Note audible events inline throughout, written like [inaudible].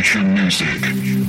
Future Music.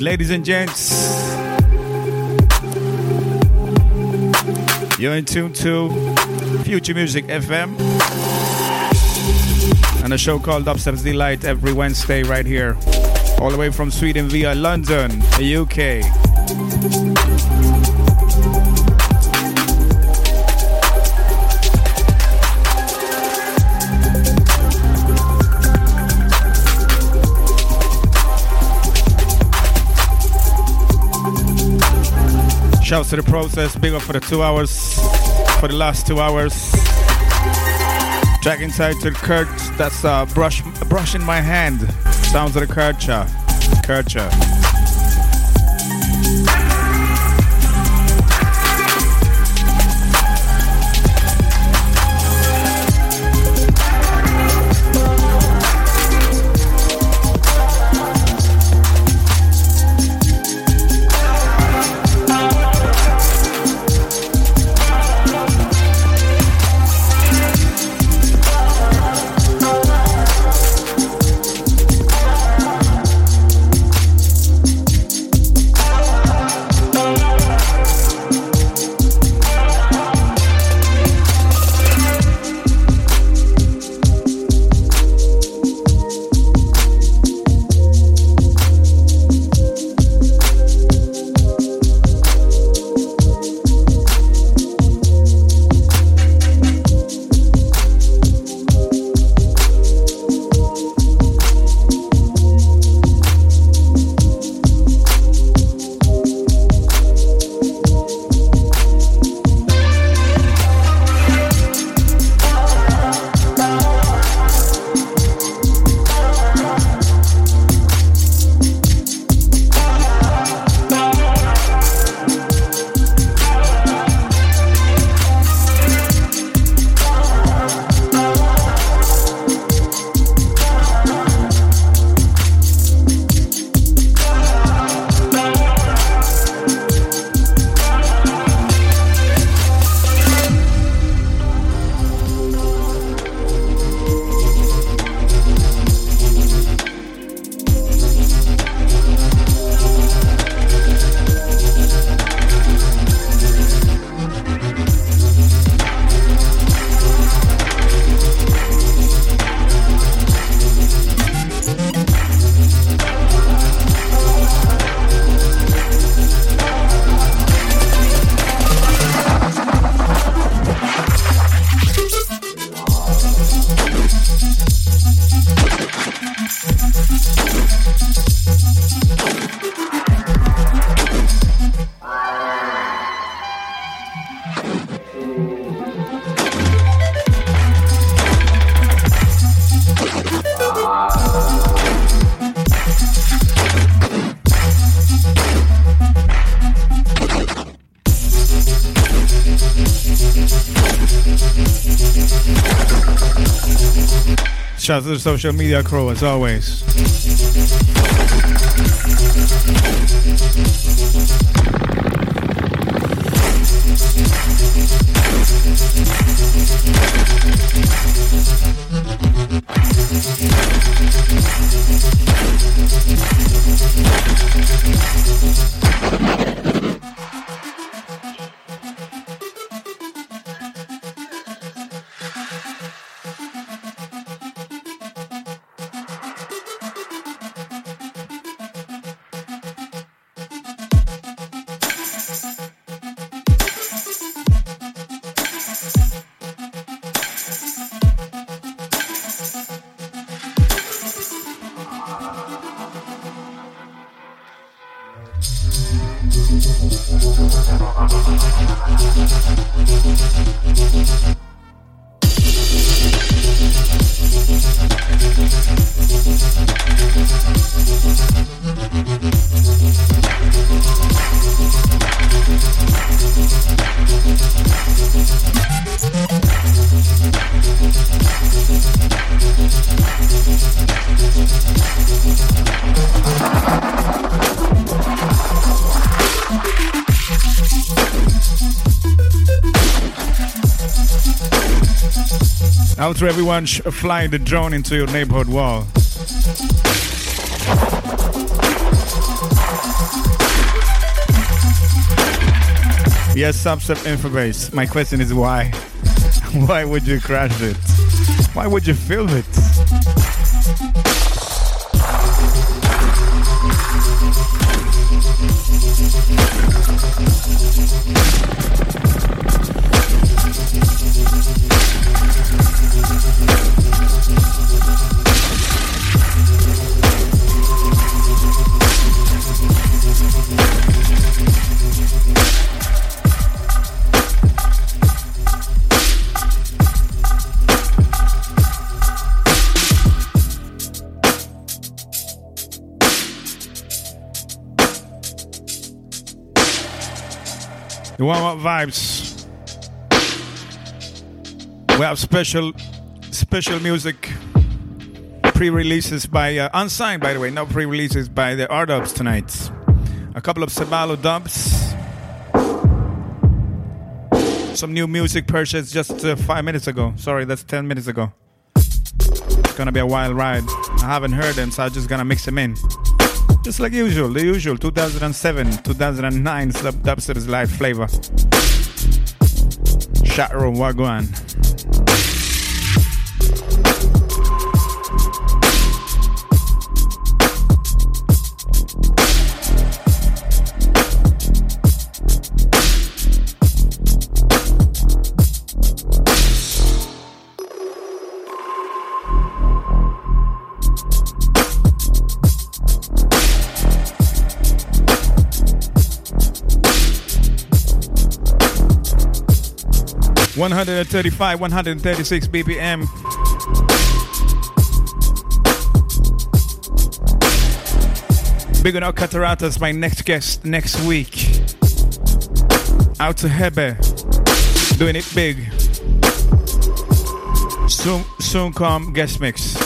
Ladies and gents. You're in tune to Future Music FM and a show called Dubstep is Delight every Wednesday right here, all the way from Sweden via London, UK. Shouts to the process, big up for the two hours, for the last two hours. Track entitled Kurt, that's uh, brush, brush in my hand. Sounds of the Kurcha. Kurcha. To the social media crew as always. To everyone sh- flying the drone into your neighborhood wall. Yes, substep infobase. My question is why? [laughs] why would you crash it? Why would you film it? Warm up vibes. We have special, special music pre-releases by uh, unsigned, by the way, not pre-releases by the R Dubs tonight. A couple of Sabalo dubs. Some new music purchased just uh, five minutes ago. Sorry, that's ten minutes ago. It's gonna be a wild ride. I haven't heard them, so I'm just gonna mix them in. Just like usual, the usual 2007, 2009 Sub Dubstep's live flavor. Shatroom Wagwan. One hundred and thirty-five, one hundred and thirty-six BPM. Big up Cataratas, my next guest next week. Out to Hebe, doing it big. Soon, soon come guest mix.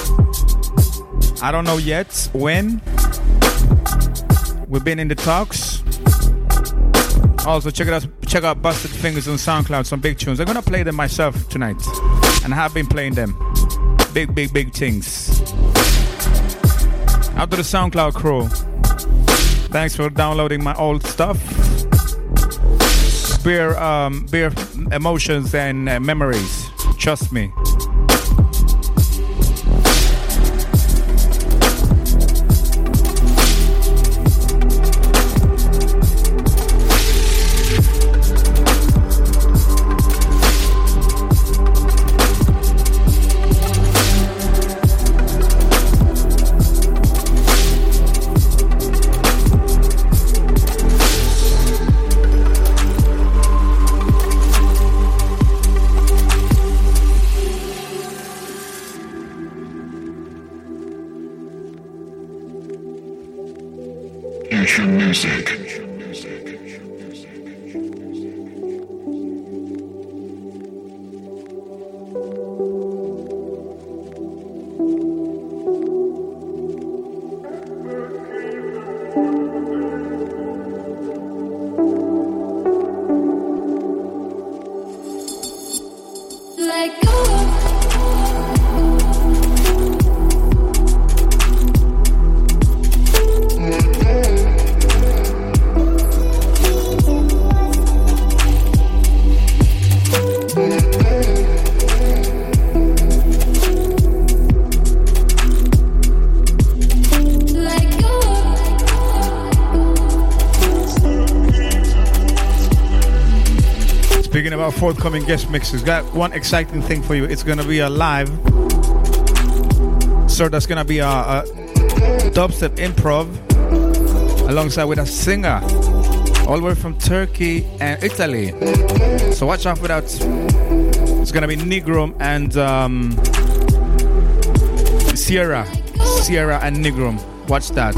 I don't know yet when. We've been in the talks. Also, check it out. Check out Busted Fingers on SoundCloud. Some big tunes. I'm gonna play them myself tonight, and I have been playing them. Big, big, big things. Out to the SoundCloud crew. Thanks for downloading my old stuff. Beer, um, beer emotions and uh, memories. Trust me. Our forthcoming guest mixes. Got one exciting thing for you. It's gonna be a live. So that's gonna be a, a dubstep improv alongside with a singer all the way from Turkey and Italy. So watch out for that. It's gonna be Nigrum and um, Sierra. Sierra and Nigrum. Watch that.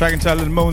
Track entitled Moon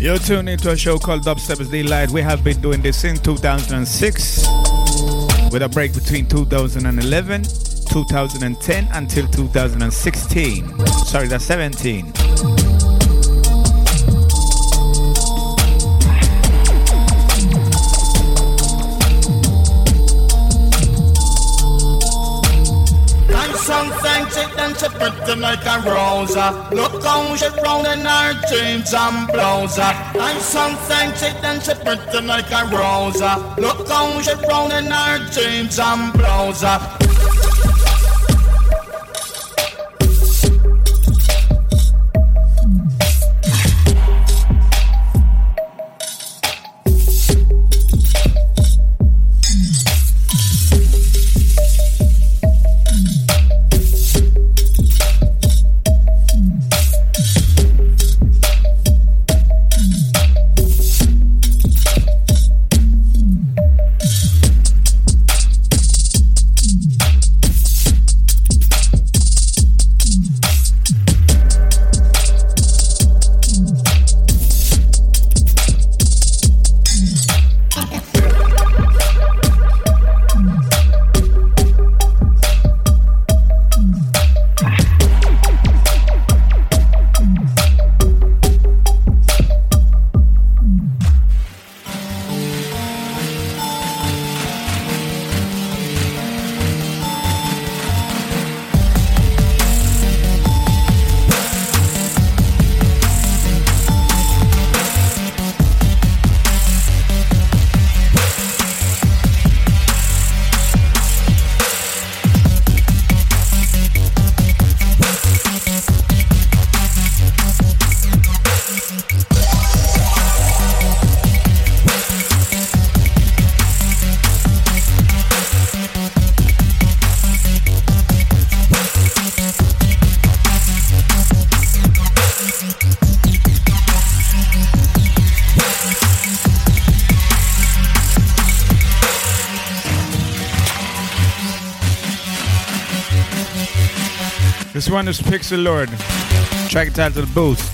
You're tuned into a show called Dubstep is Delight. We have been doing this since 2006 with a break between 2011 2010 until 2016. Sorry, that's 17. She pretty like a rose. Look how she round in her jeans and blouse. I'm something chick and she pretty like a rose. Look how she round in her jeans and blouse. One is Pixel Lord. Track titled Boost.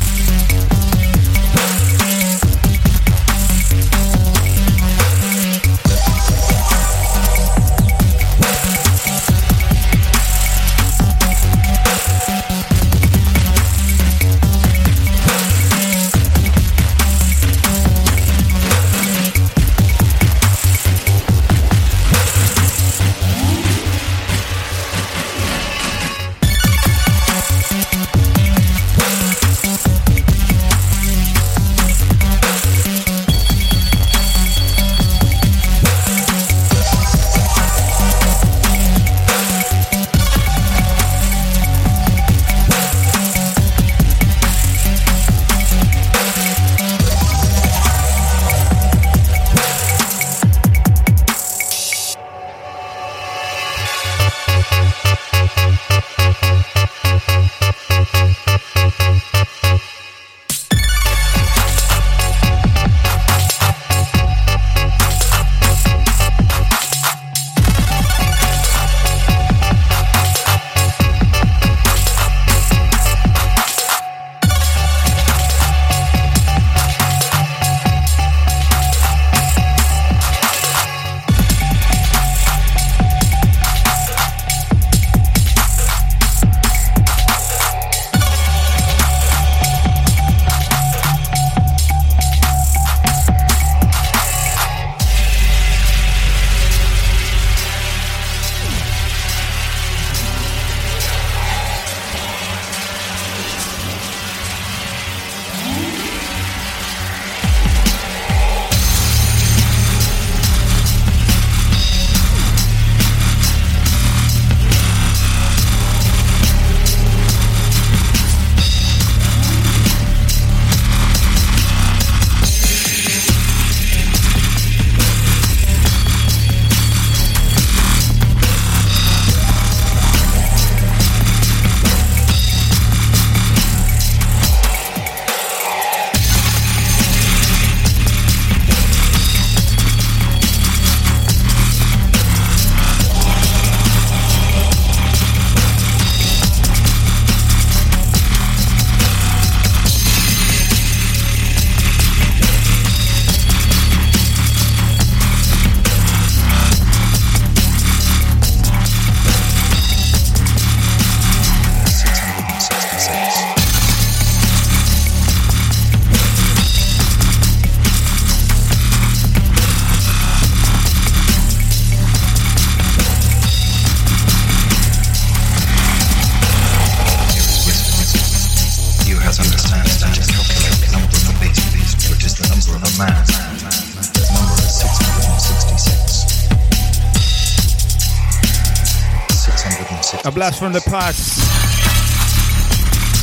Blast from the past.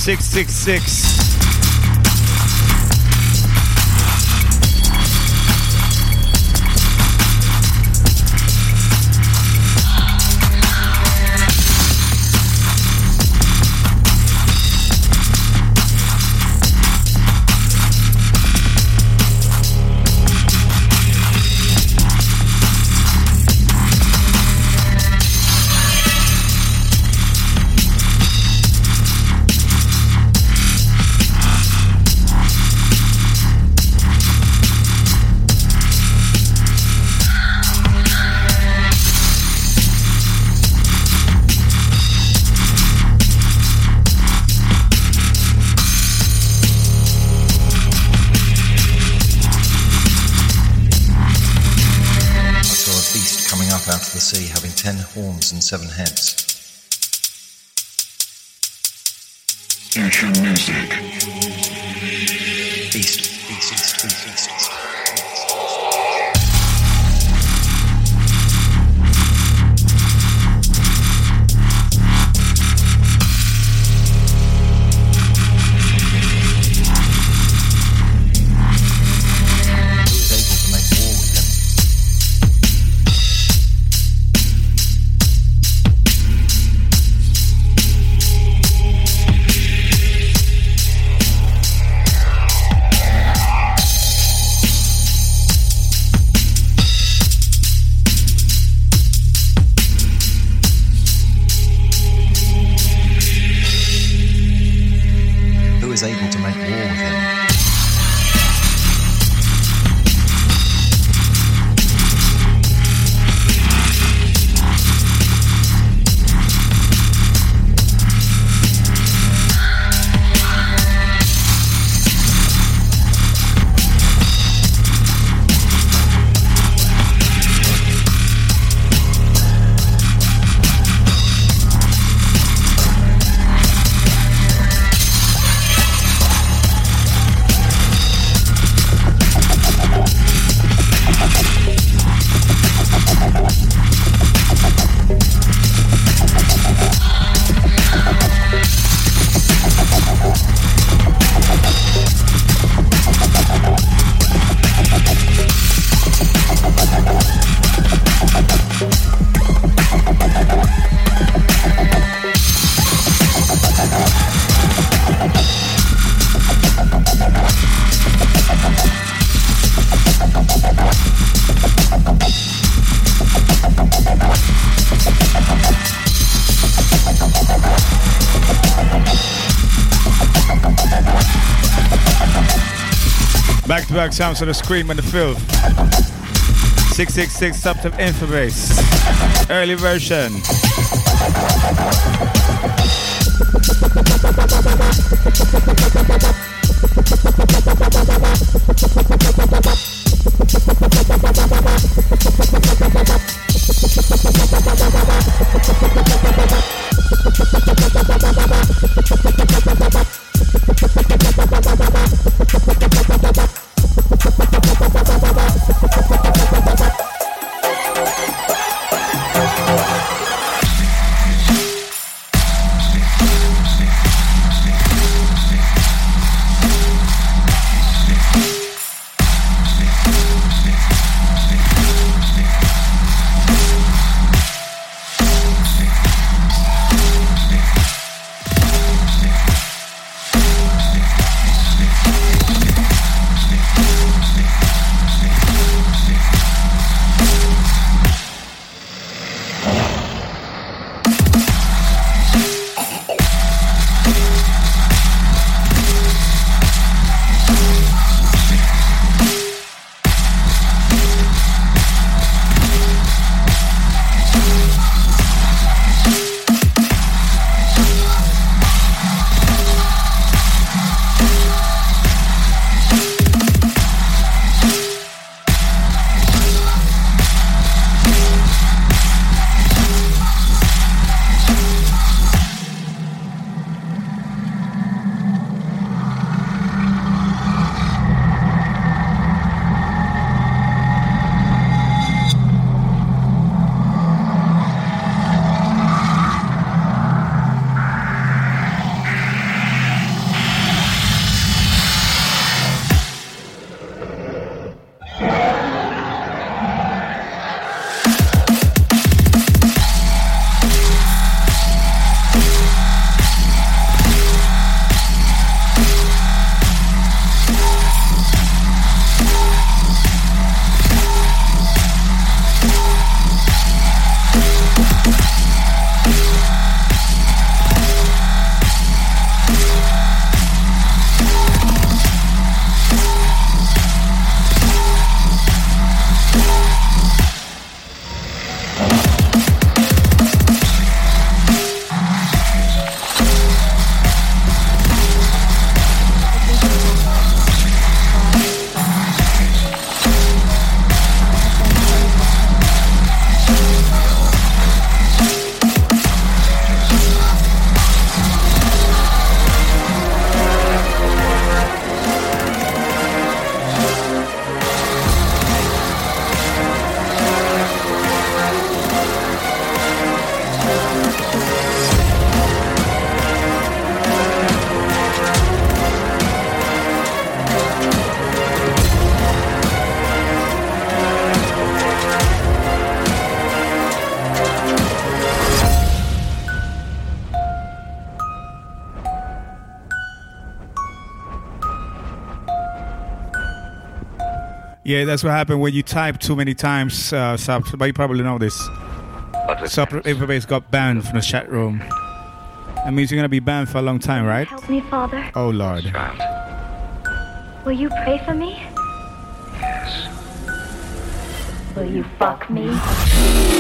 666. Seven heads. Back sounds on the screen when the filth. 666 Subtip Infobase. Early version. Yeah, that's what happened when you type too many times, uh, sub. But you probably know this. Sub everybody's got banned from the chat room. That means you're gonna be banned for a long time, right? Help me, Father. Oh Lord. Child. Will you pray for me? Yes. Will you fuck me? Fuck me.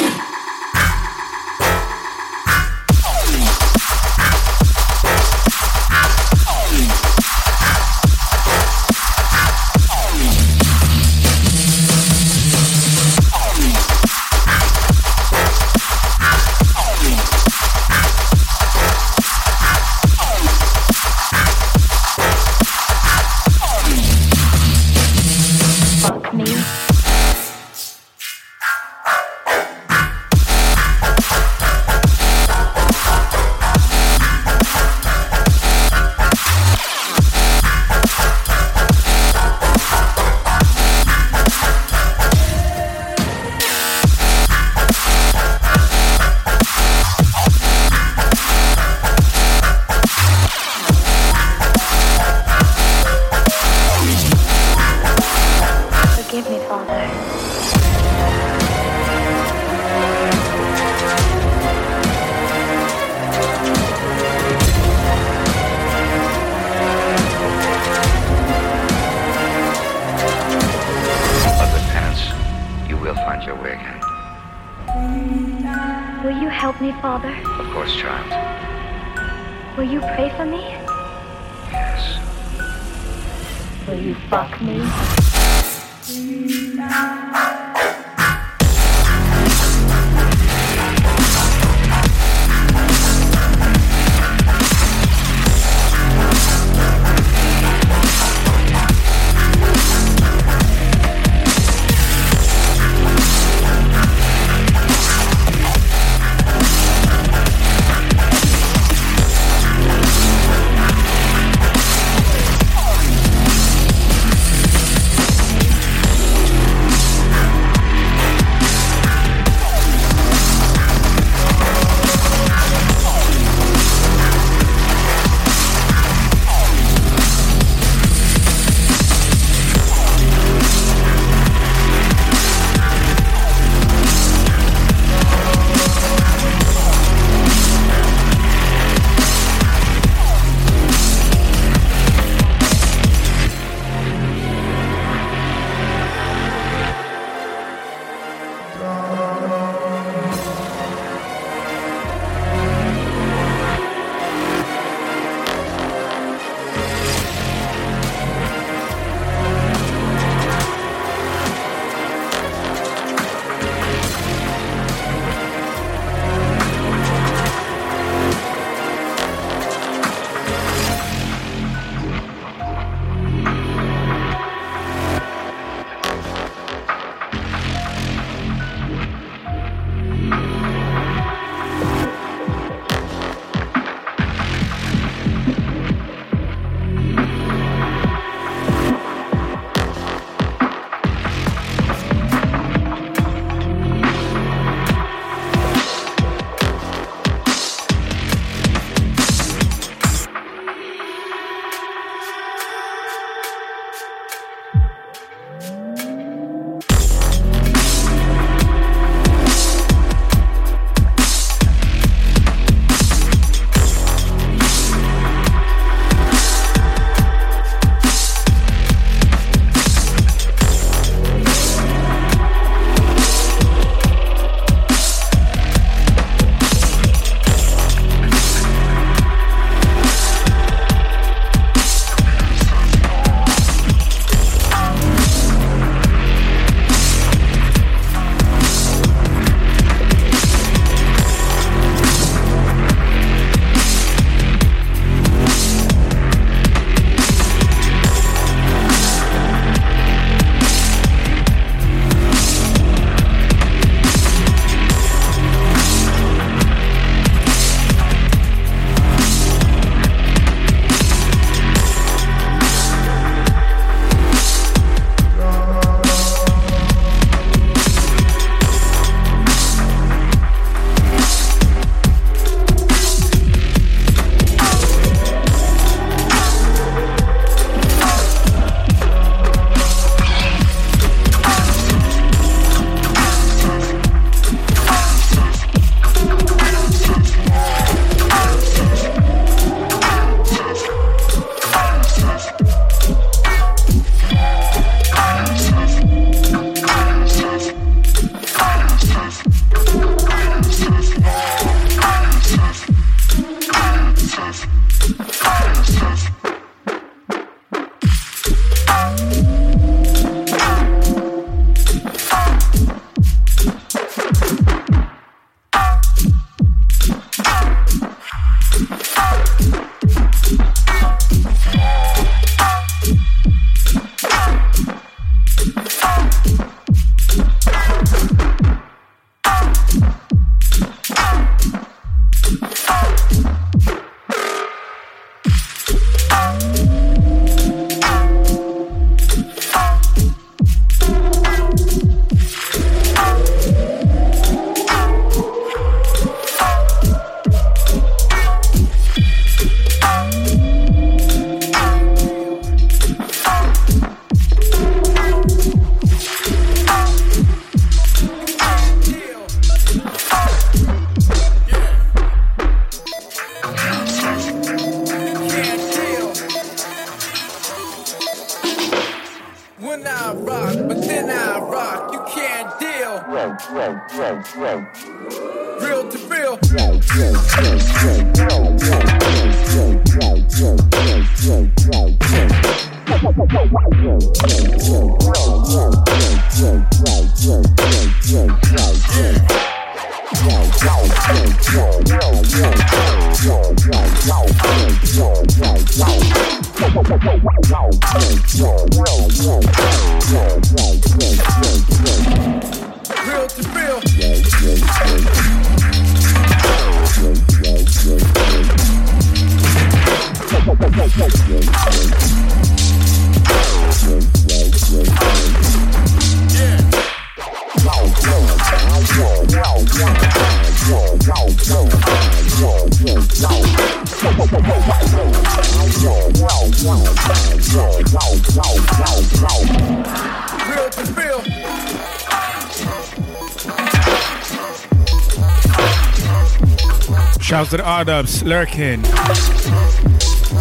Shouts to the R-Dubs, lurking.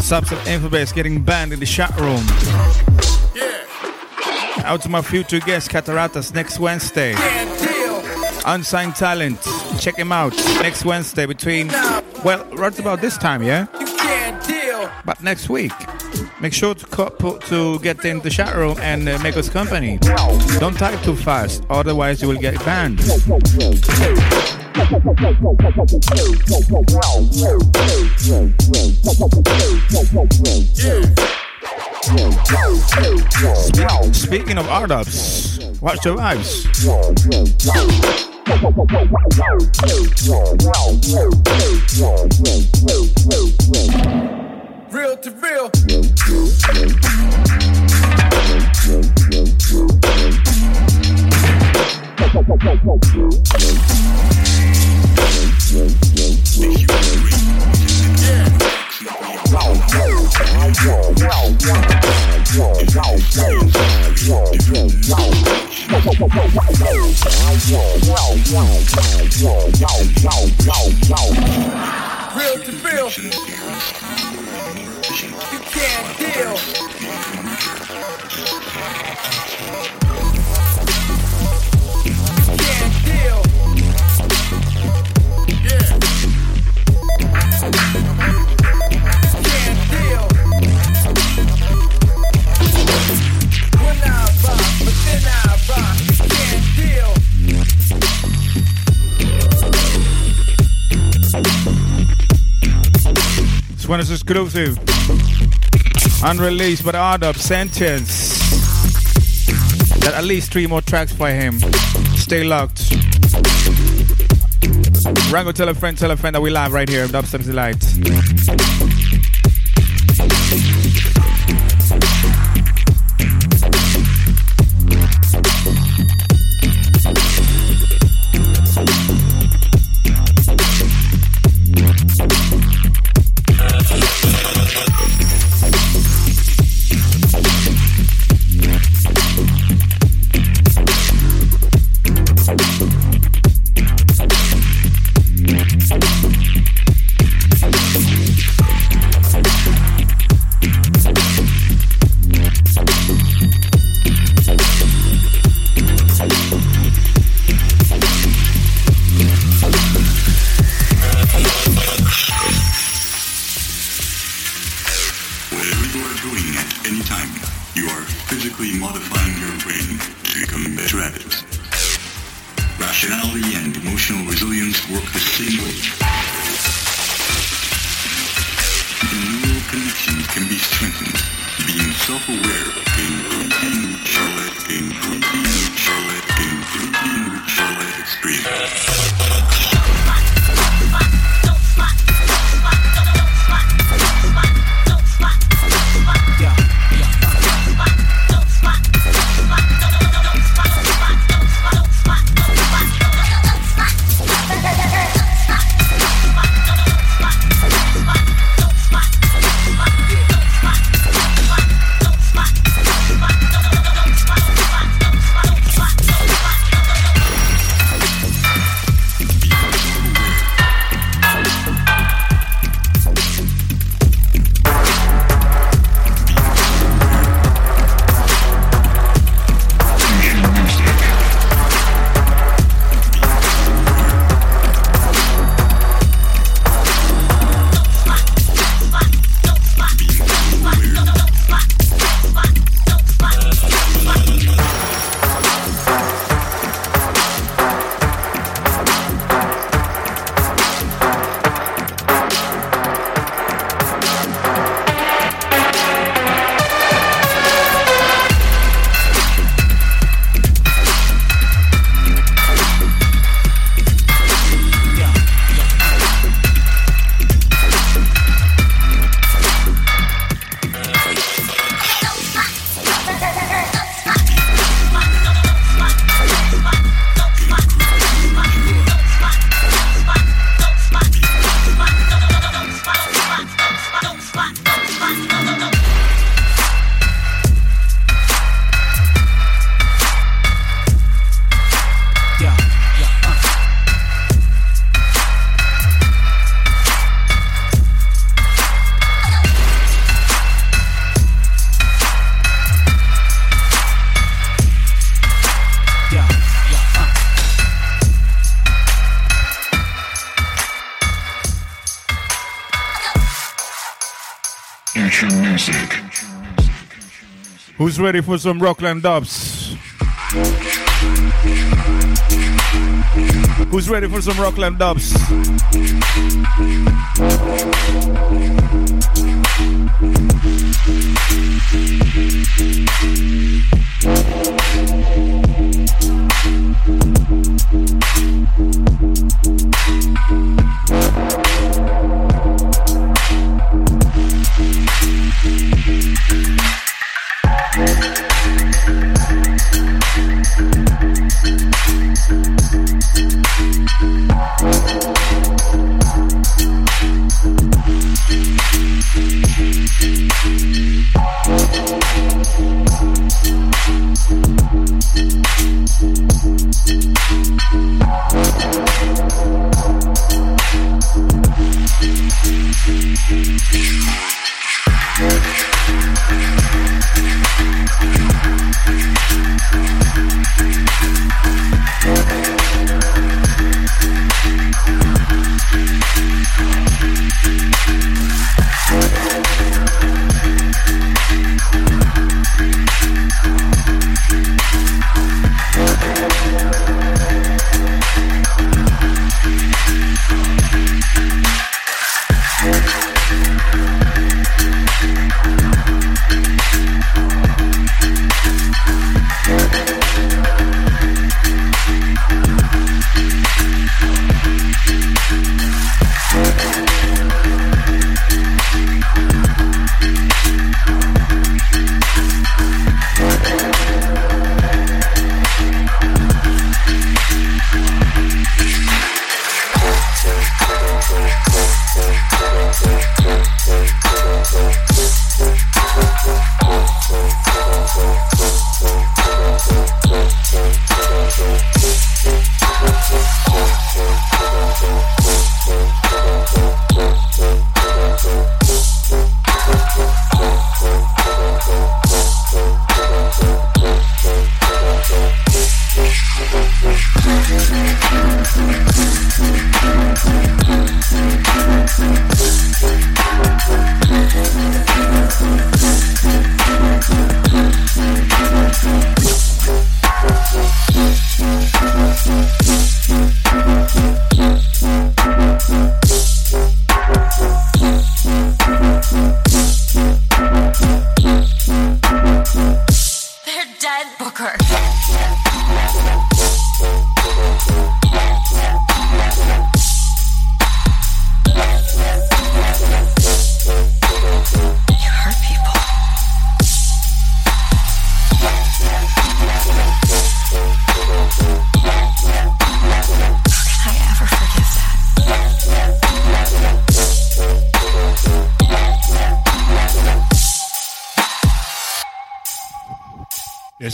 Subs of Infobase getting banned in the chat room. Out to my future guest, Cataratas, next Wednesday. Unsigned talent. Check him out next Wednesday between, well, right about this time, yeah? You can't deal. But next week. Make sure to co- put, to get in the chat room and uh, make us company. Don't type too fast, otherwise you will get banned. Speaking of R-Dubs, watch your vibes. Real to real. You can't deal. This one is exclusive. Unreleased but R-Dub Sentence. Got at least three more tracks by him. Stay locked. Rango, tell a friend, tell a friend that we live right here at Dubstep Delight. Who's ready for some Rockland dubs? Who's ready for some Rockland dubs?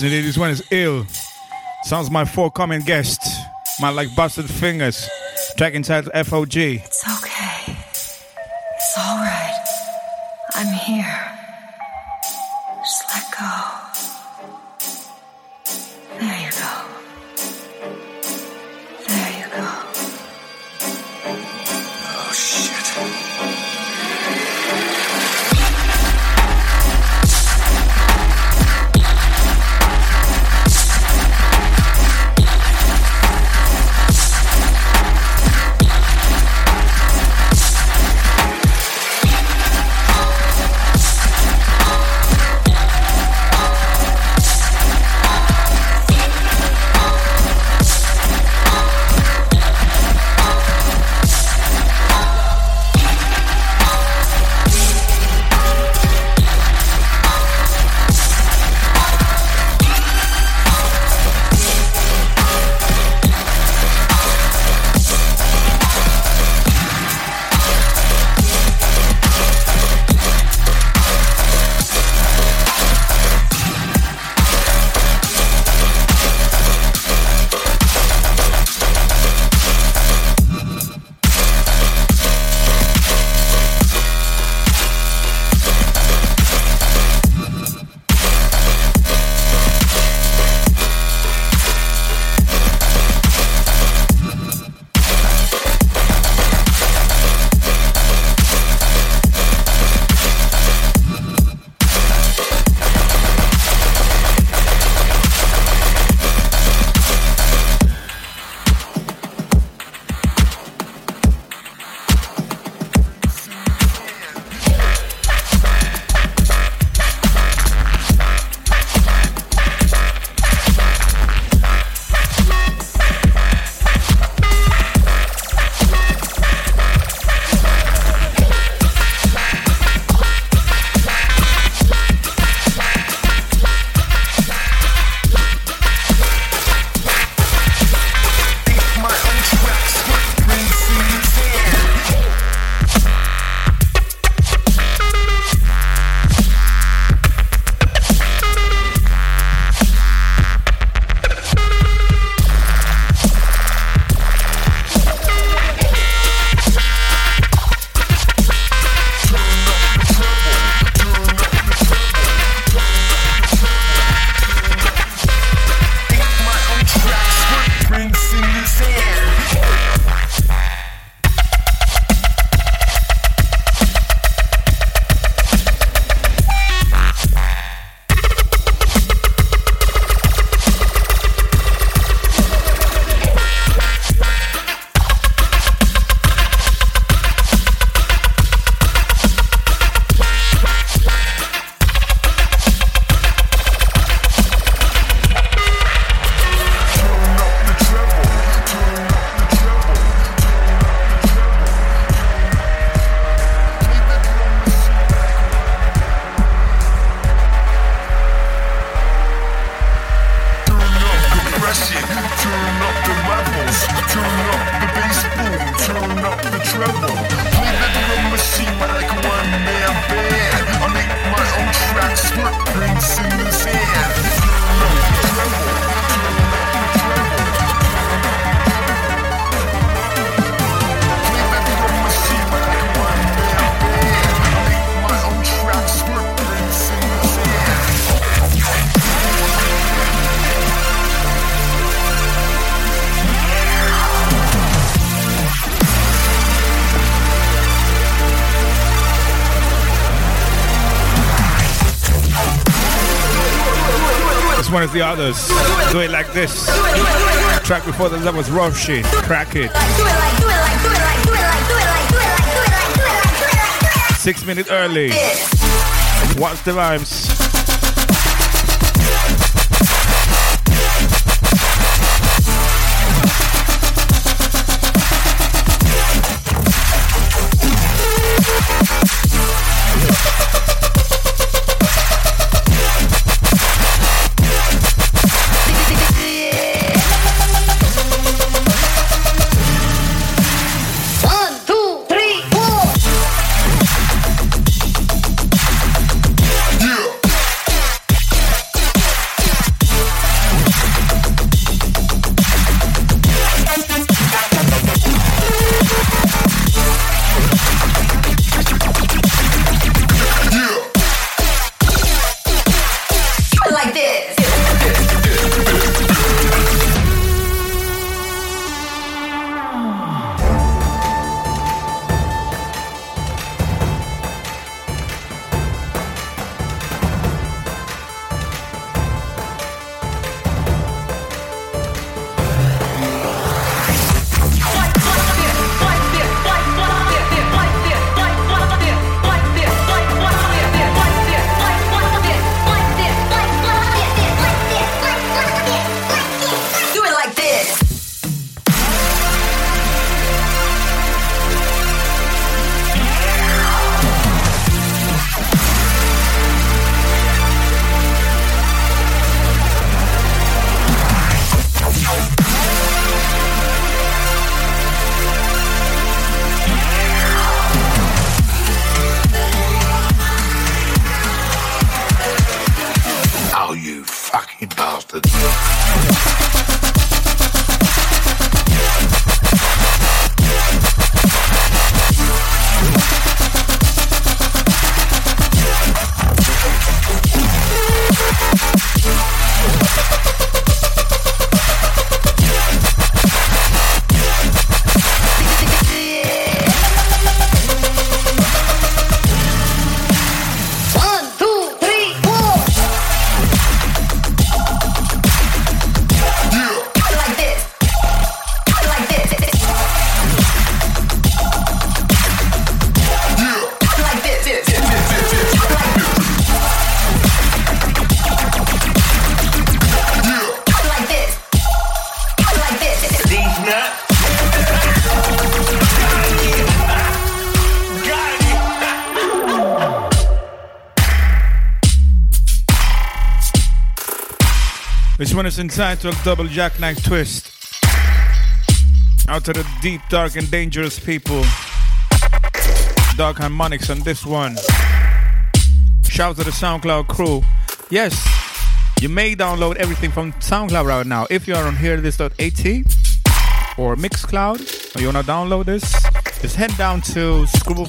This one is ill. Sounds my forthcoming guest. my like busted fingers. Track entitled FOG. It's okay. It's all right. I'm here. One is the others. Do it like this. Track before the was rough shit. Crack it. Six minutes early. What's the rhymes? One is entitled Double Jackknife Twist. Out to the deep, dark, and dangerous people. Dark harmonics on this one. Shout to the SoundCloud crew. Yes, you may download everything from SoundCloud right now. If you are on hearthis.at or Mixcloud, or you want to download this, just head down to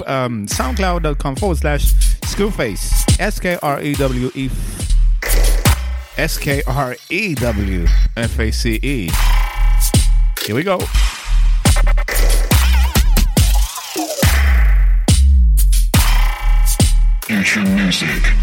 um, soundcloud.com forward slash screwface. S K R E W E S K R E W F A C E. Here we go. Future music.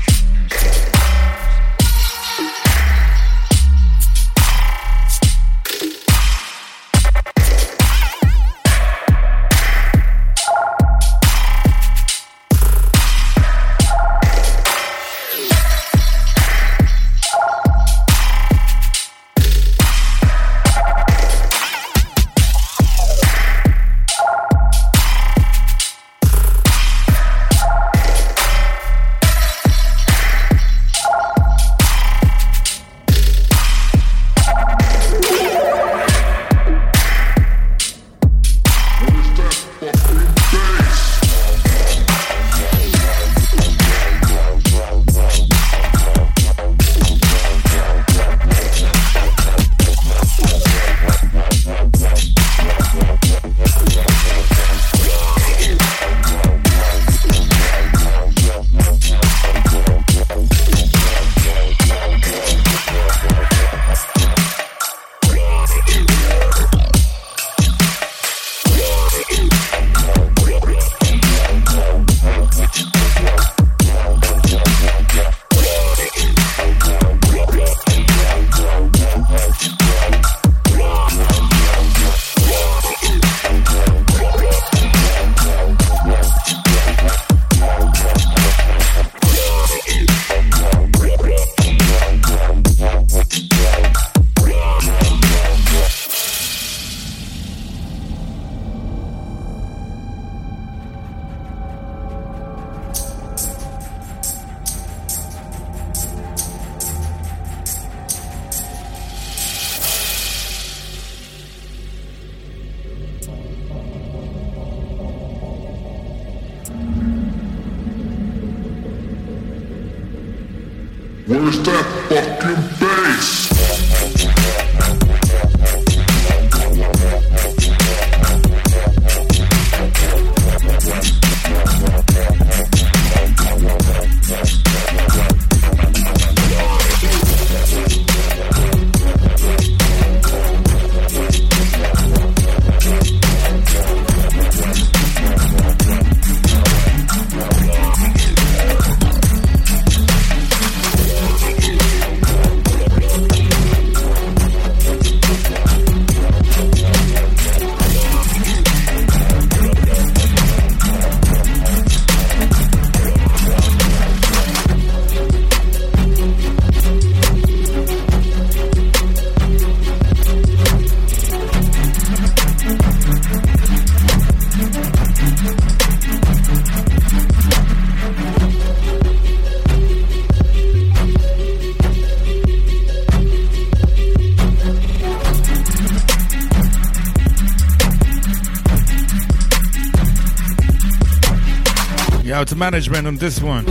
Management on this one.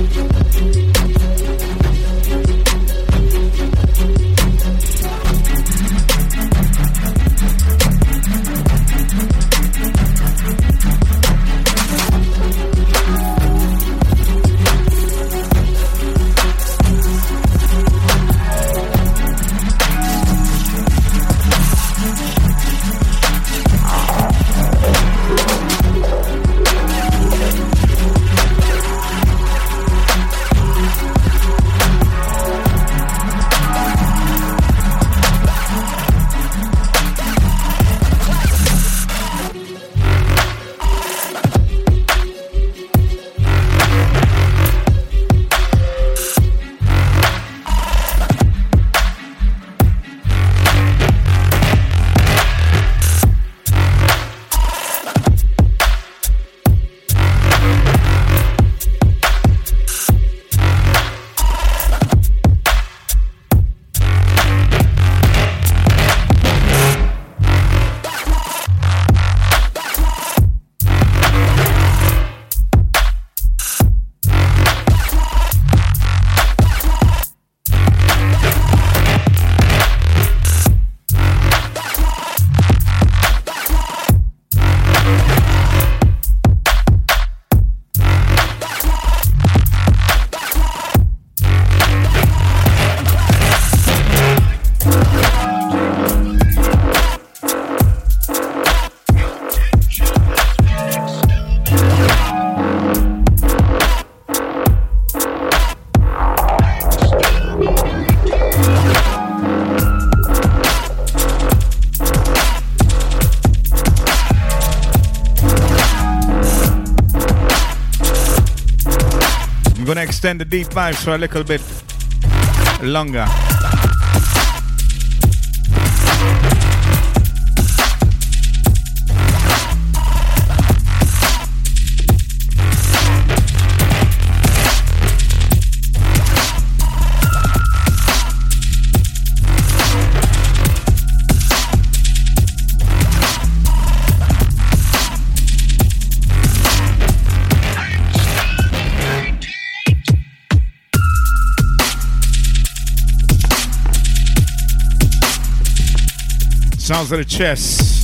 Extend the deep vibes for a little bit longer. Sounds of the chest.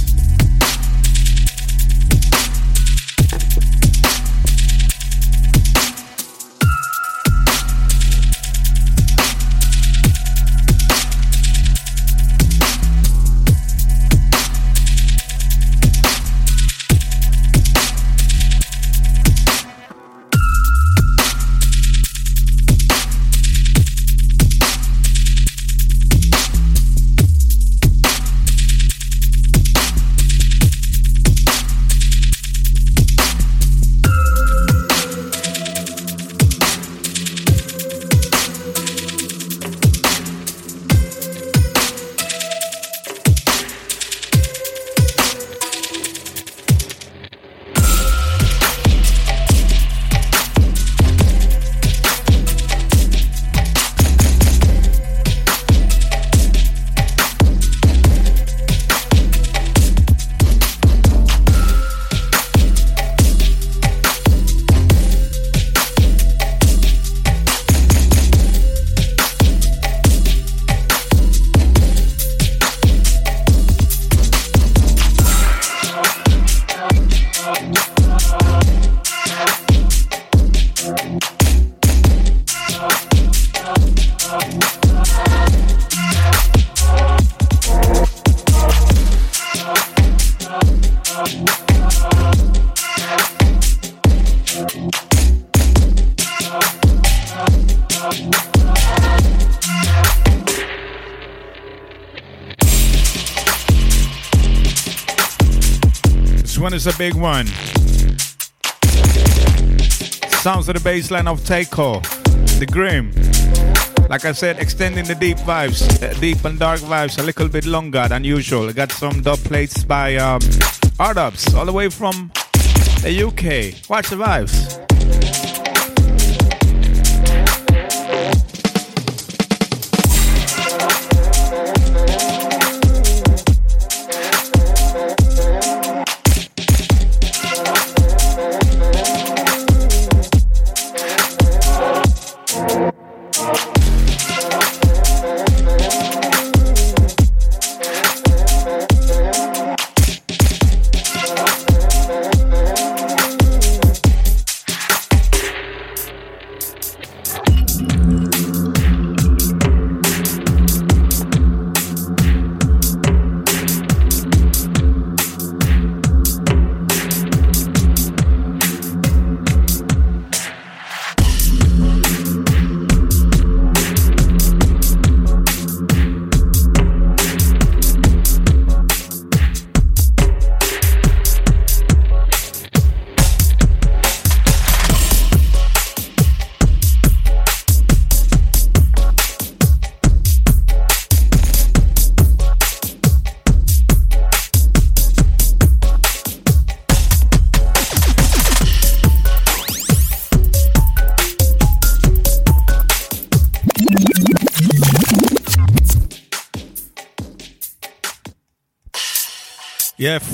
A big one. Sounds of the baseline of Taiko, the Grim. Like I said, extending the deep vibes, uh, deep and dark vibes a little bit longer than usual. Got some dub plates by um, all the way from the UK. Watch the vibes.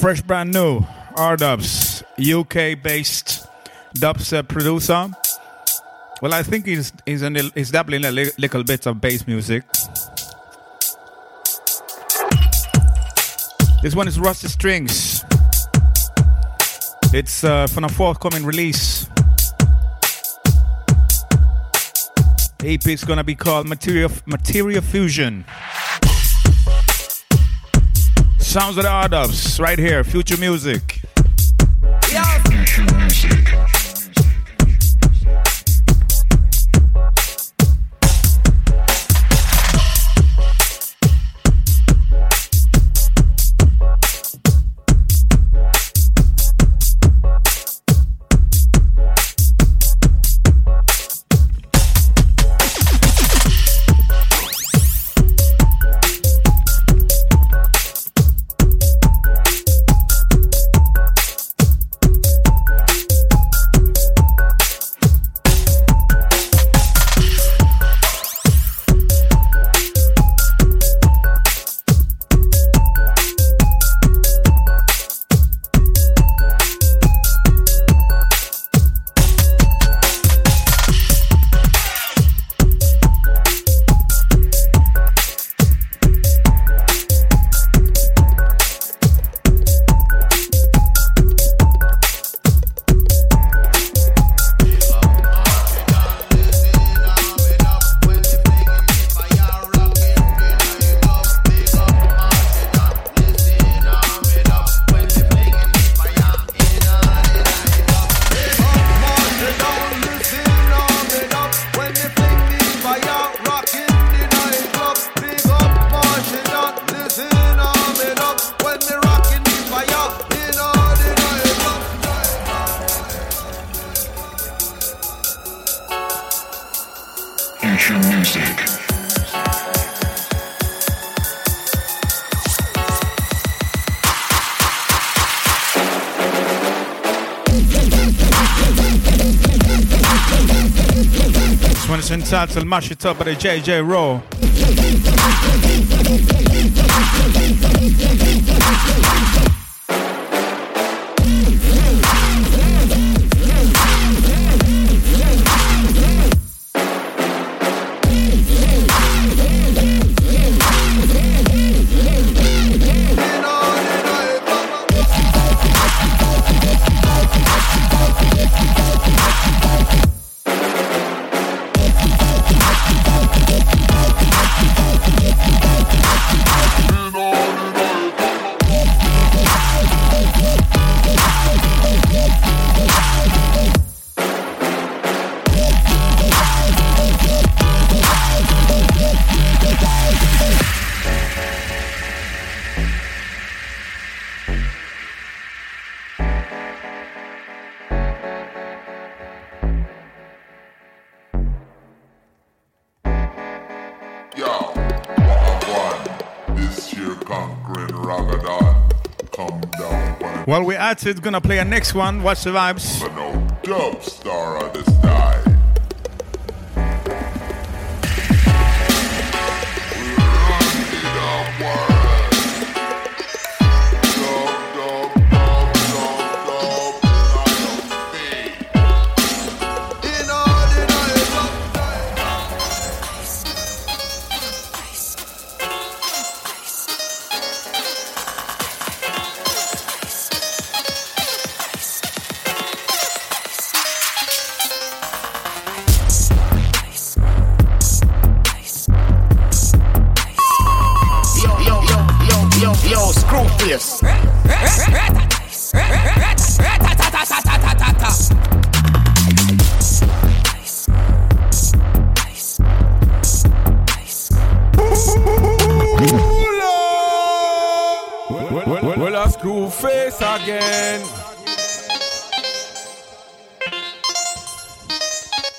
Fresh brand new. R-Dubs, UK-based dubstep producer. Well, I think he's he's, an, he's dabbling a li- little bit of bass music. This one is Rusty Strings. It's uh, from a forthcoming release. EP is gonna be called Material Material Fusion. Sounds of the R-Dubs right here, future music. Future tracks and mash it up by the JJ Roll. While it, gonna play a next one. Watch the vibes.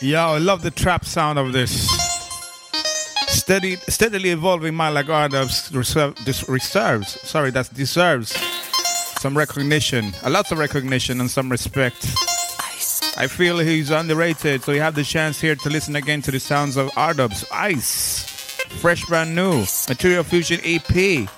Yo, I love the trap sound of this. Steady, steadily evolving like R-Dubs reserve, this reserves. Sorry, that deserves some recognition, a lot of recognition and some respect. I feel he's underrated, so you have the chance here to listen again to the sounds of R-Dubs. Ice, fresh, brand new, Material Fusion EP.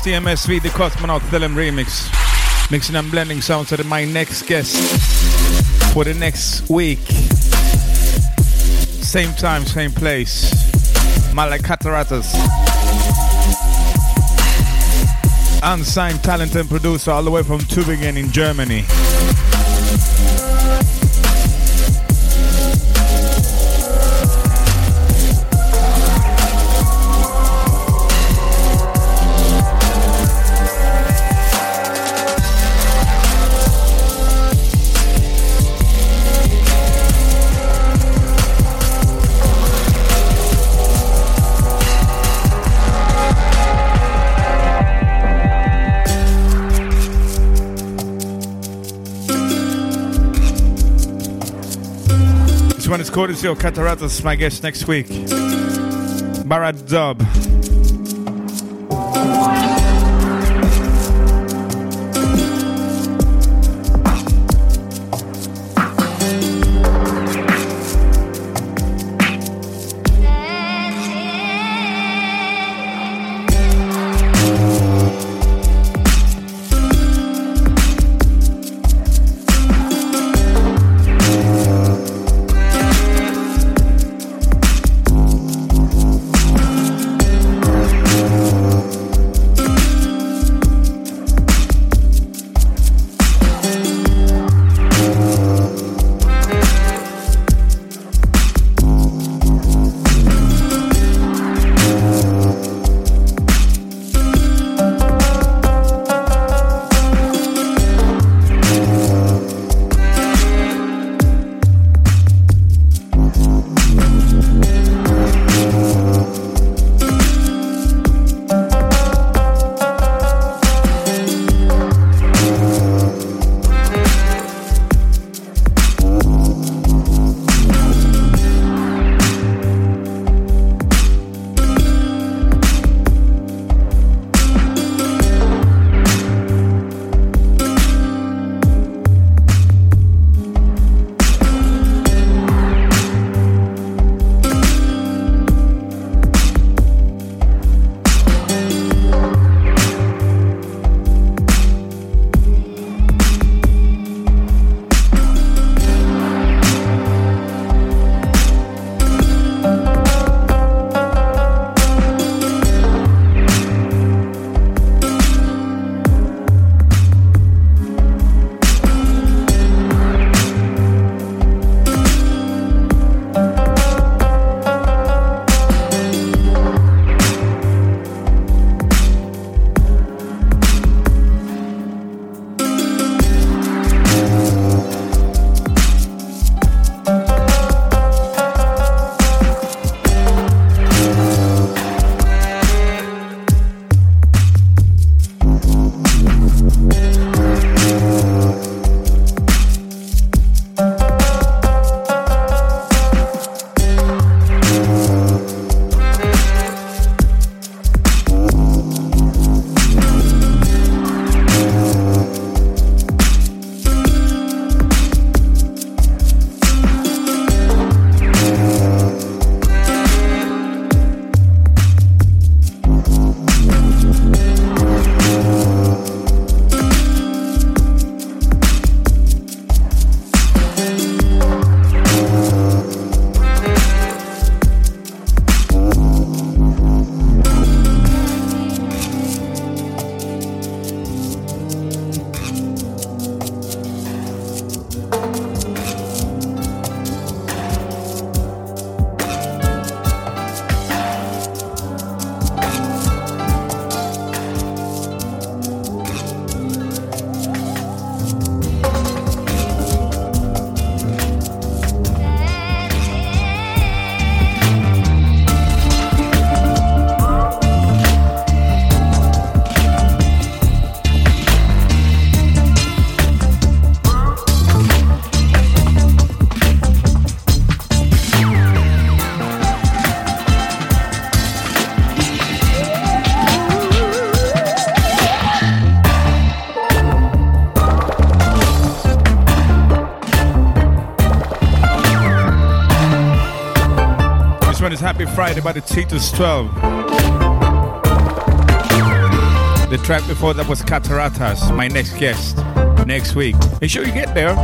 TMSV, the Cosmonaut Film remix. Mixing and blending sounds to my next guest for the next week. Same time, same place. Malak Cataratas. Unsigned talent and producer all the way from Tübingen in Germany. Courtesy of my guest next week. Barad Dub. Happy Friday by the Titus 12. The track before that was Cataratas, my next guest, next week. Make sure you get there.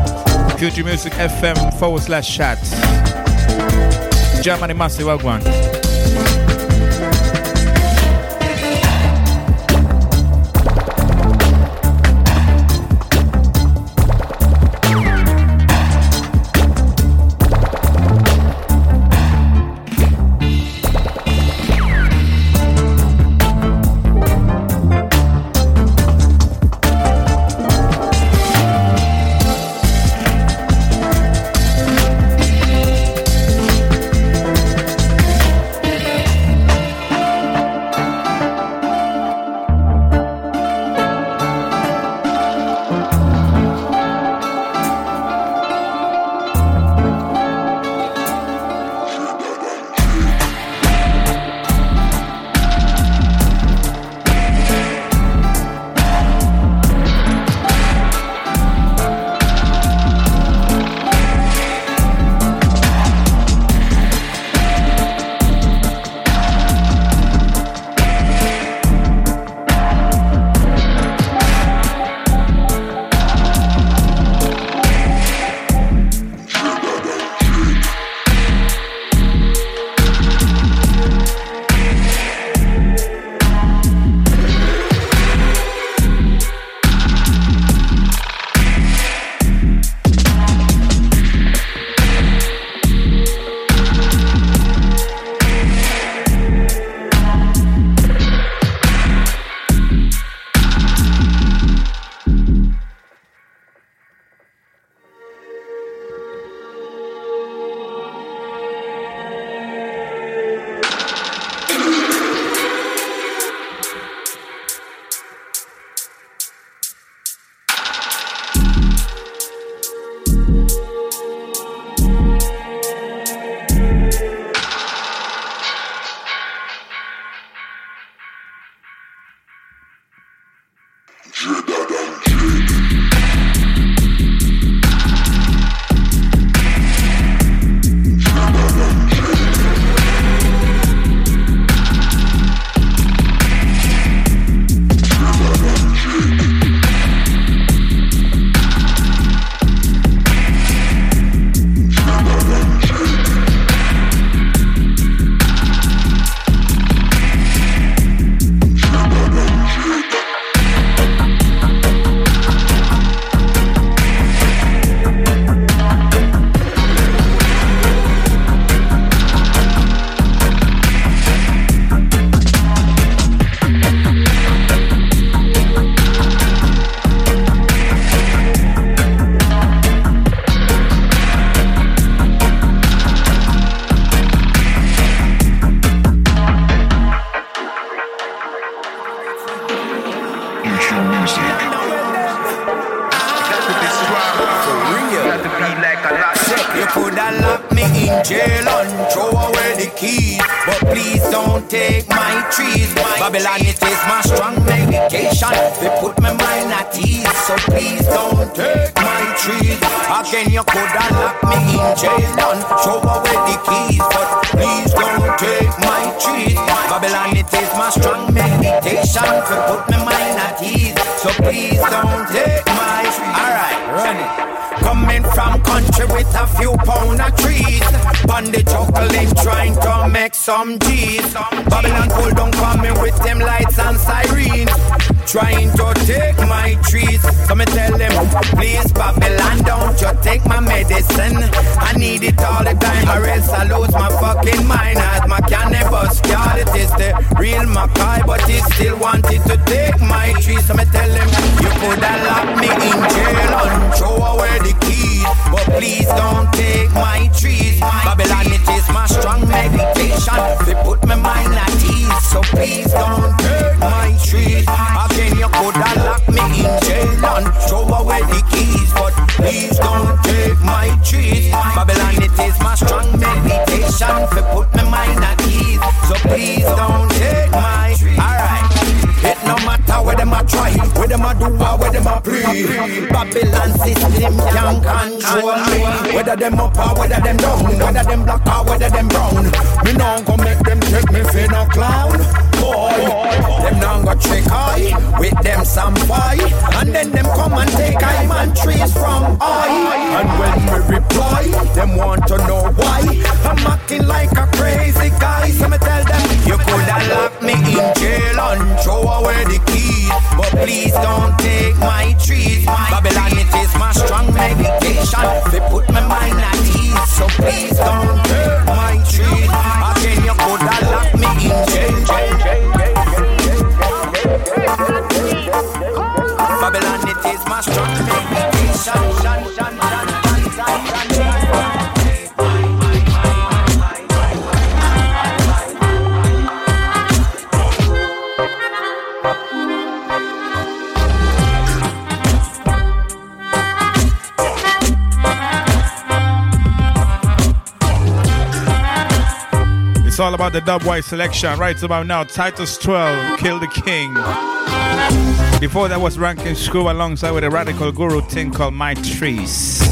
Future Music FM forward slash chat. Germany Massive Wagwan. down a trees. On the chocolate trying make some G's. Babylon pull down from me with them lights and sirens. Trying to take my trees. So me tell them, please, Babylon, don't you take my medicine. I need it all the time, or else I lose my fucking mind. As my cannabis card, it is the real Mackay, but he still wanted to take my trees. So me tell them, you could have locked me in jail and throw away the keys. But please don't take my trees. Babylon, it is my strong medicine station. They put my mind at ease, so please don't hurt my tree. Again, you coulda locked me in jail and throw away the keys, but please don't take my trees. Babylon, it is my strong meditation. They put my mind at ease, so please don't take my Matter where them a try, where them a do or where them a plead. Babylon system can't control me. Whether them up or whether them down, whether them black or whether them brown. Me no go make them take me for no clown boy. Them now got trick I with them some boy, and then them come and take I man trees from I. And when we reply, them want to know why I'm acting like a crazy guy. So me tell them you coulda locked me in jail and throw away the key, but please don't take my trees. My Babylon it is my strong meditation. They put my mind at ease, so please don't take my trees. Again you coulda locked me in jail. Babylon It's all about the dub white selection. Right about now, Titus 12, Kill the King. Before that was Ranking Screw alongside with a radical guru thing called My Trees.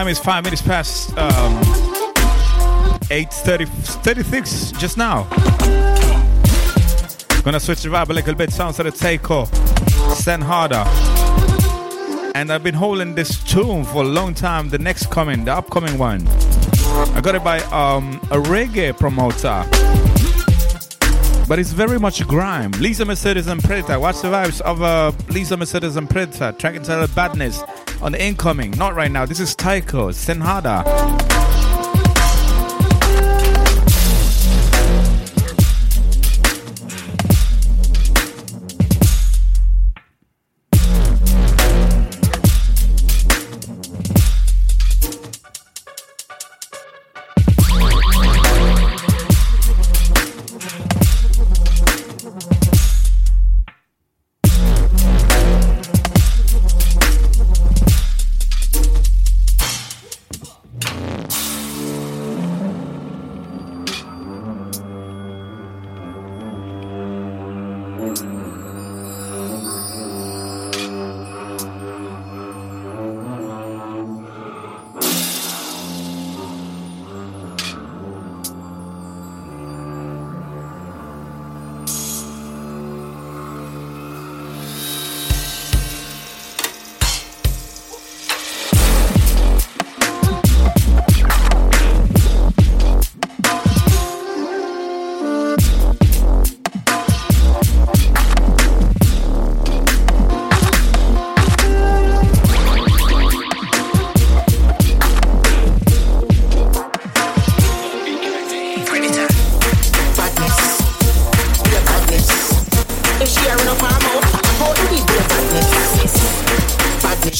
Time is five minutes past um, 8.30, 36 just now. Gonna switch the vibe a little bit. Sounds of the Takeoff. Stand harder. And I've been holding this tune for a long time. The next coming, the upcoming one. I got it by um, a reggae promoter. But it's very much grime. Lisa Mercedez and Predator. Watch the vibes of uh, Lisa Mercedez and Predator. Track entitled Badness on the incoming. Not right now. This is Taiko Senhada.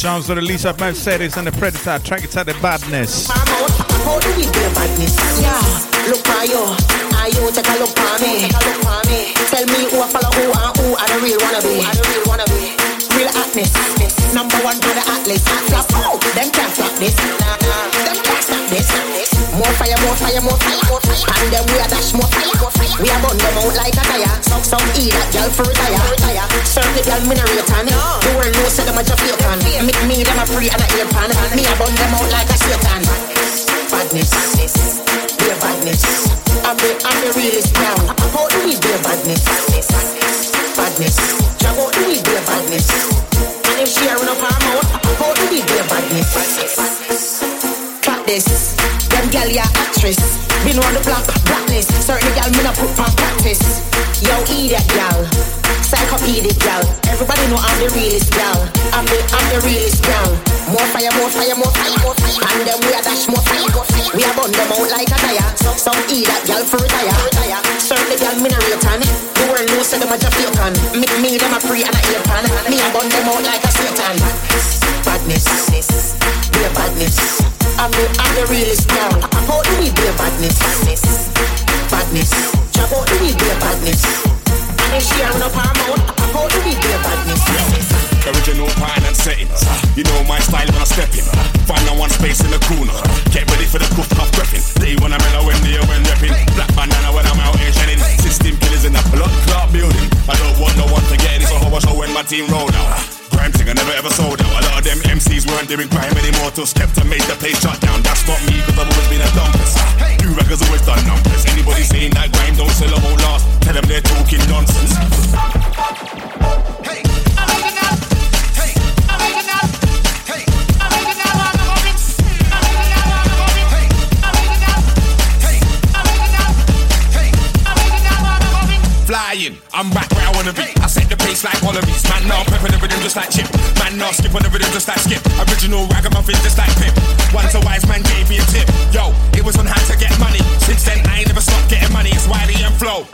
Sounds of the Lisa Mercedez and the Predator. Track it out the badness. Yeah, look you. You take a look me? Tell me who I follow, who and who I the real wannabe. Are the real. Real hotness. Number one for the atlas. Flop out. Them can't stop this. Them can't stop this. More fire, more fire, more fire. And then we are dash more fire. We are burn them out like a tire. Some some eat that girl for retire. Serve the girl mineral tan. The world knows say them a Jamaican. Me, me them a free and a ear pan. Me a burn them out like a Satan badness. Be a badness. I'm the, I'm the realest now. How do we be a badness? Badness. How do we be a badness? And if she run up her mouth, how we be a badness? This. Them gal, ya actress. Been on the block, blackness. Certain gal, me not put for practice. Yo, idiot gal. Psychopedic gal. Everybody know I'm the realest gal. I'm the, I'm the realest gal. More fire, more fire, more fire, more fire. And then we a dash more fire. We a burn them out like a tire. Some, some eat that gal for retire. The gal mineral The world knows say them a Jamaican. Me, me them a pre and a pan. Me a burn them out like a Satan. Badness, be a badness. I'm the, I'm the realest. How do we be a badness? Badness. Do we be a badness? And if she up her mouth, how do we be a badness? Original pine and settings. You know my style when I step in. Find out one space in the corner. Get ready for the cuff cuff prepping. They wanna mellow when they when repping. Black banana when I'm out here shelling. System killers in the blood clot building. I don't want no one to get it. So how I show when my team roll out. Crime thing I never ever sold out. A lot of them MCs weren't doing crime anymore till Skepta made the place shut down. That's not me, cause I've always been a dumpus. New records always done numbers. Anybody saying that grime don't sell or won't last, tell them they're talking nonsense. Flying, I'm back where I wanna be. I pace like wallabies. Man, now I'm prepping the rhythm just like Chip. Man, now skip on the rhythm just like Skip. Original ragamuffin just like Pip. Once a wise man gave me a tip. Yo, it was on how to get money. Since then, I ain't never stopped getting money. It's Wiley and Flow.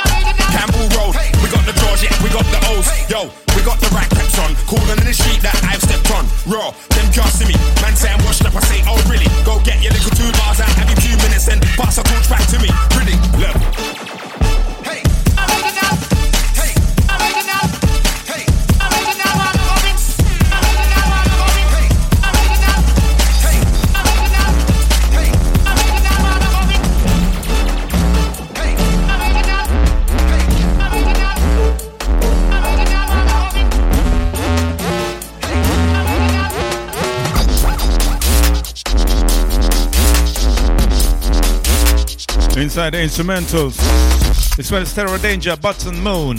Campbell Road, we got the doors, yeah, we got the O's. Yo, we got the right peps on. Cooler in the street that I've stepped on. Raw, them can't see me. Man say I'm washed up, I say, oh really? Go get your little two bars out, you two minutes, then pass a torch back to me. Really, look. Inside the instrumentals. One is Terror Danjah, Button Moon.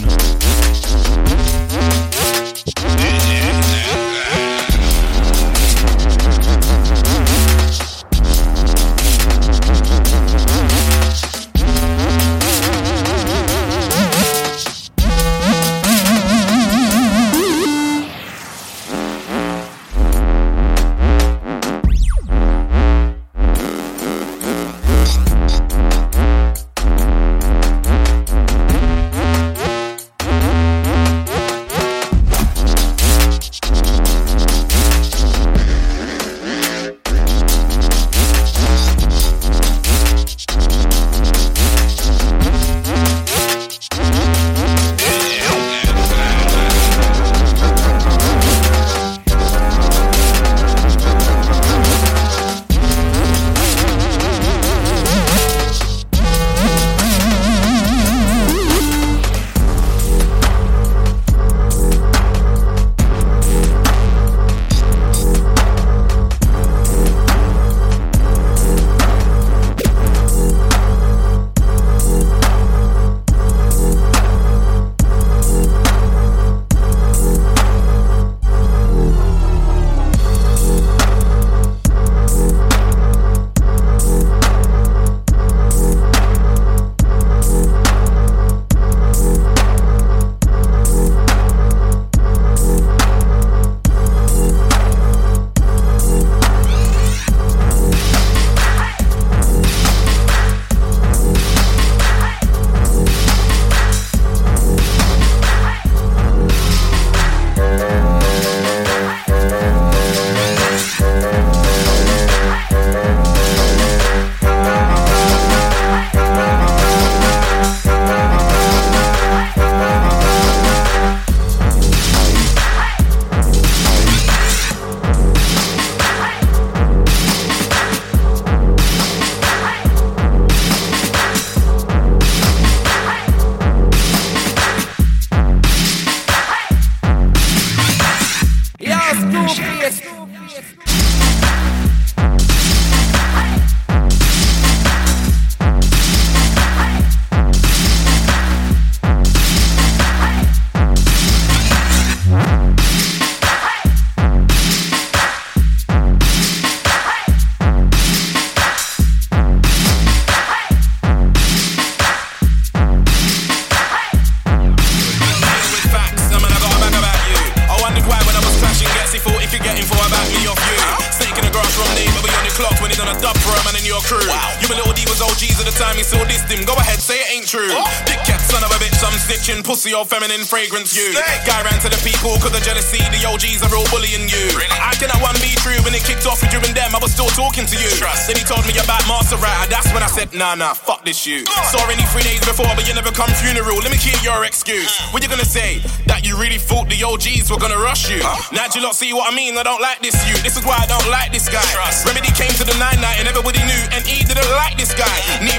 Fragrance, you. Guy ran to the people cause of jealousy. The OGs are real bullying you. I cannot one be true when it kicked off with you and them. I was still talking to you. Then he told me about Master Rider. That's when I said, nah, nah, fuck this you. Saw any three days before, but you never come funeral. Let me hear your excuse. What you gonna say? That you really thought the OGs were gonna rush you? Now do you not see what I mean? I don't like this you. This is why I don't like this guy. Remedy came to the nine night and everybody knew, and he didn't like this guy. Neither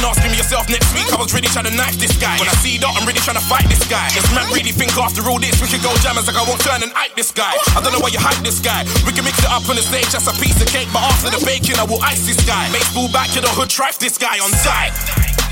did I. You can ask him yourself next week. I was really trying to knife this guy. When I see Dot, I'm really trying to fight this guy. Does man really think after all this we could go jammers like I won't turn and hype this guy? I don't know why you hype this guy. We can mix it up on the stage, that's a piece of cake. But after the baking, I will ice this guy. Baseball back to the hood, trife this guy on site.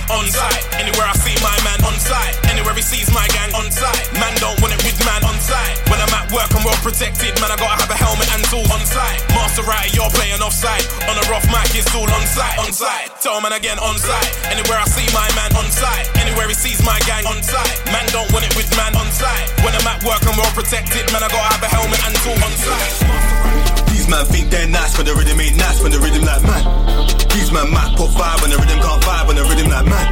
On site, anywhere I see my man on site, anywhere he sees my gang on site. Man don't want it with man on site. When I'm at work, I'm well protected. Man, I gotta have a helmet and tool on site. Master right, you're playing offside. On a rough mic, it's all on site, on site. Tell man again on site. Anywhere I see my man on site, anywhere he sees my gang on site. Man don't want it with man on site. When I'm at work, I'm well protected. Man, I gotta have a helmet and tool on site. These man think they're nice when the rhythm ain't nice when the rhythm like man. These man might put five when the rhythm can't vibe when the rhythm like man.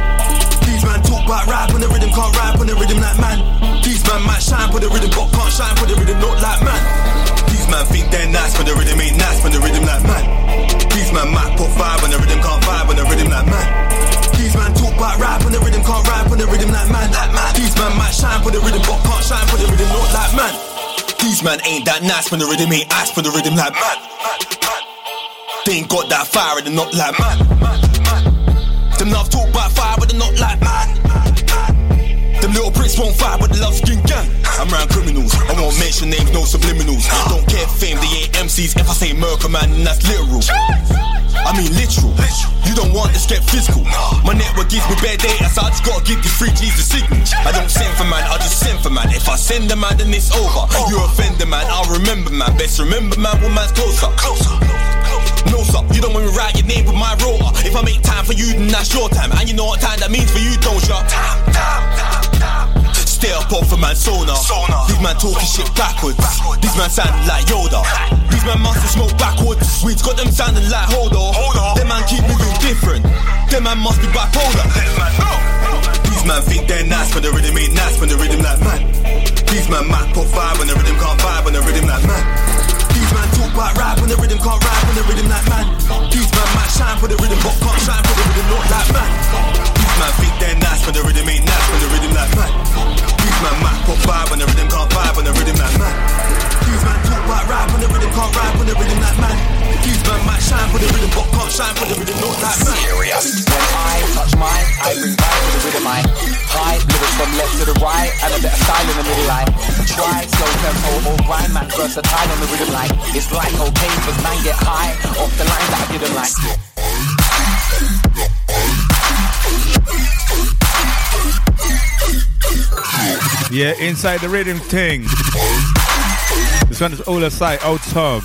These man talk about rap when the rhythm can't rap when the rhythm like man. These man might shine for the rhythm but can't shine for the rhythm not like man. These man think they're nice when the rhythm ain't nice when the rhythm like man. These man might put five when the rhythm can't vibe when the rhythm like man. These man talk about rap when the rhythm can't rap when the rhythm like man. Like man. These man might shine for the rhythm but can't shine for the rhythm not like man. These man ain't that nice when the rhythm ain't ice when the rhythm like man. They ain't got that fire and they're not like man. Them love talk about fire but they're not like man. Them little bricks won't fight but they love skin gang. I'm around criminals, I won't mention names, no subliminals. Don't care fame, they ain't MCs. If I say murder man, that's literal. I mean literal. You don't want this, get physical. My network gives me bad data, so I just gotta give these free G's the signal. I don't send for man, I just send for man. If I send a man, then it's over. You offend a man, I'll remember man. Best remember man, when man's closer. Closer. No stop, you don't want me write your name with my rotor. If I make time for you, then that's your time. And you know what time that means for you, don't you? Time, time, time. Stay up off a man sonar. These man talking shit backwards. These man sounding like Yoda. These man must have smoked backwards. Weeds got them sounding like Holder. Them man keep moving different. Them man must be bipolar. These man think they're nice when the rhythm ain't nice when the rhythm like man. These man might put five when the rhythm can't vibe when the rhythm like man. These man talk about rap when the rhythm can't rap when the rhythm like man. These man might shine for the rhythm but can't shine for the rhythm not like man. These man think they're nice when the rhythm ain't nice when the rhythm like man. These man might put five when the rhythm can't vibe when the rhythm like man. These man talk about rap when the rhythm can't rap when the rhythm like man. These man might shine for the rhythm but can't shine for the rhythm not like man. Serious. When I touch mine, I bring back to the rhythm I high lyrics from left to the right and a bit of style in the middle line. Try slow tempo or rhyme man versatile on the rhythm line. It's like cocaine, cause man get high off the lines that I didn't like. Yeah, inside the rhythm thing. This one is Ola Sai, out hog.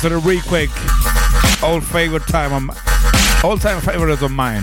Sounds the quick. Old favorite time, of, all time favorites of mine.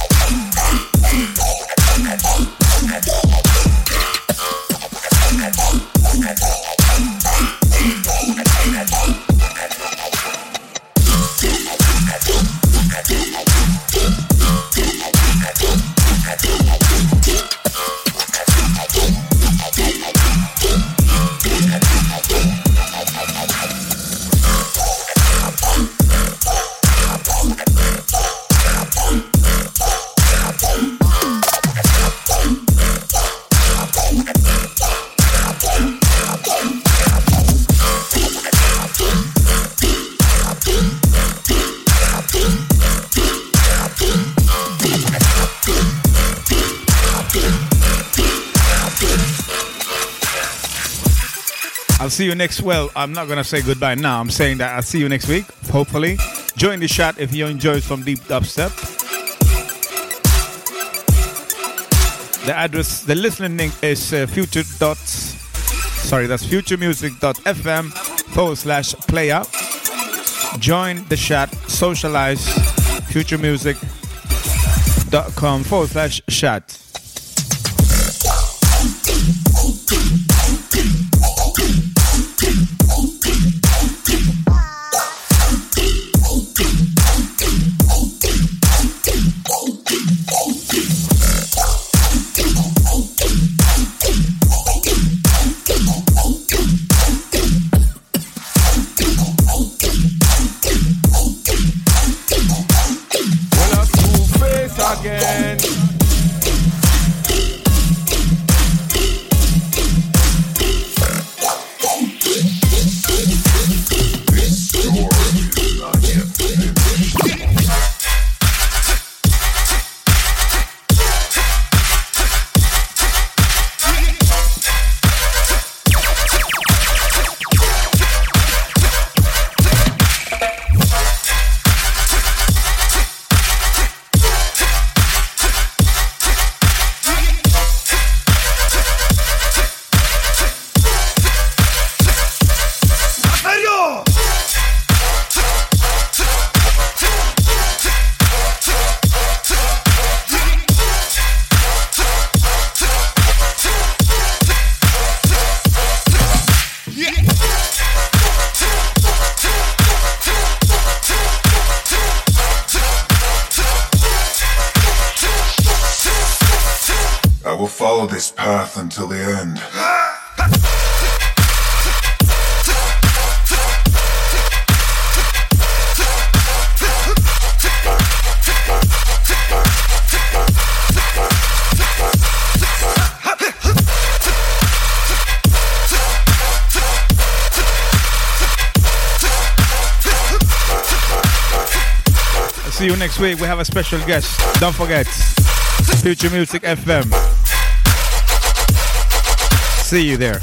see you next. Well, I'm not gonna say goodbye now. I'm saying that I'll see you next week. Hopefully, join the chat if you enjoy some deep dubstep. The address, the listening link is uh, future dots. Sorry, that's futuremusic.fm forward slash player. Join the chat, socialize. Futuremusic.com forward slash chat. This path until the end. See you next week. We have a special guest. Don't forget, Future Music FM. See you there.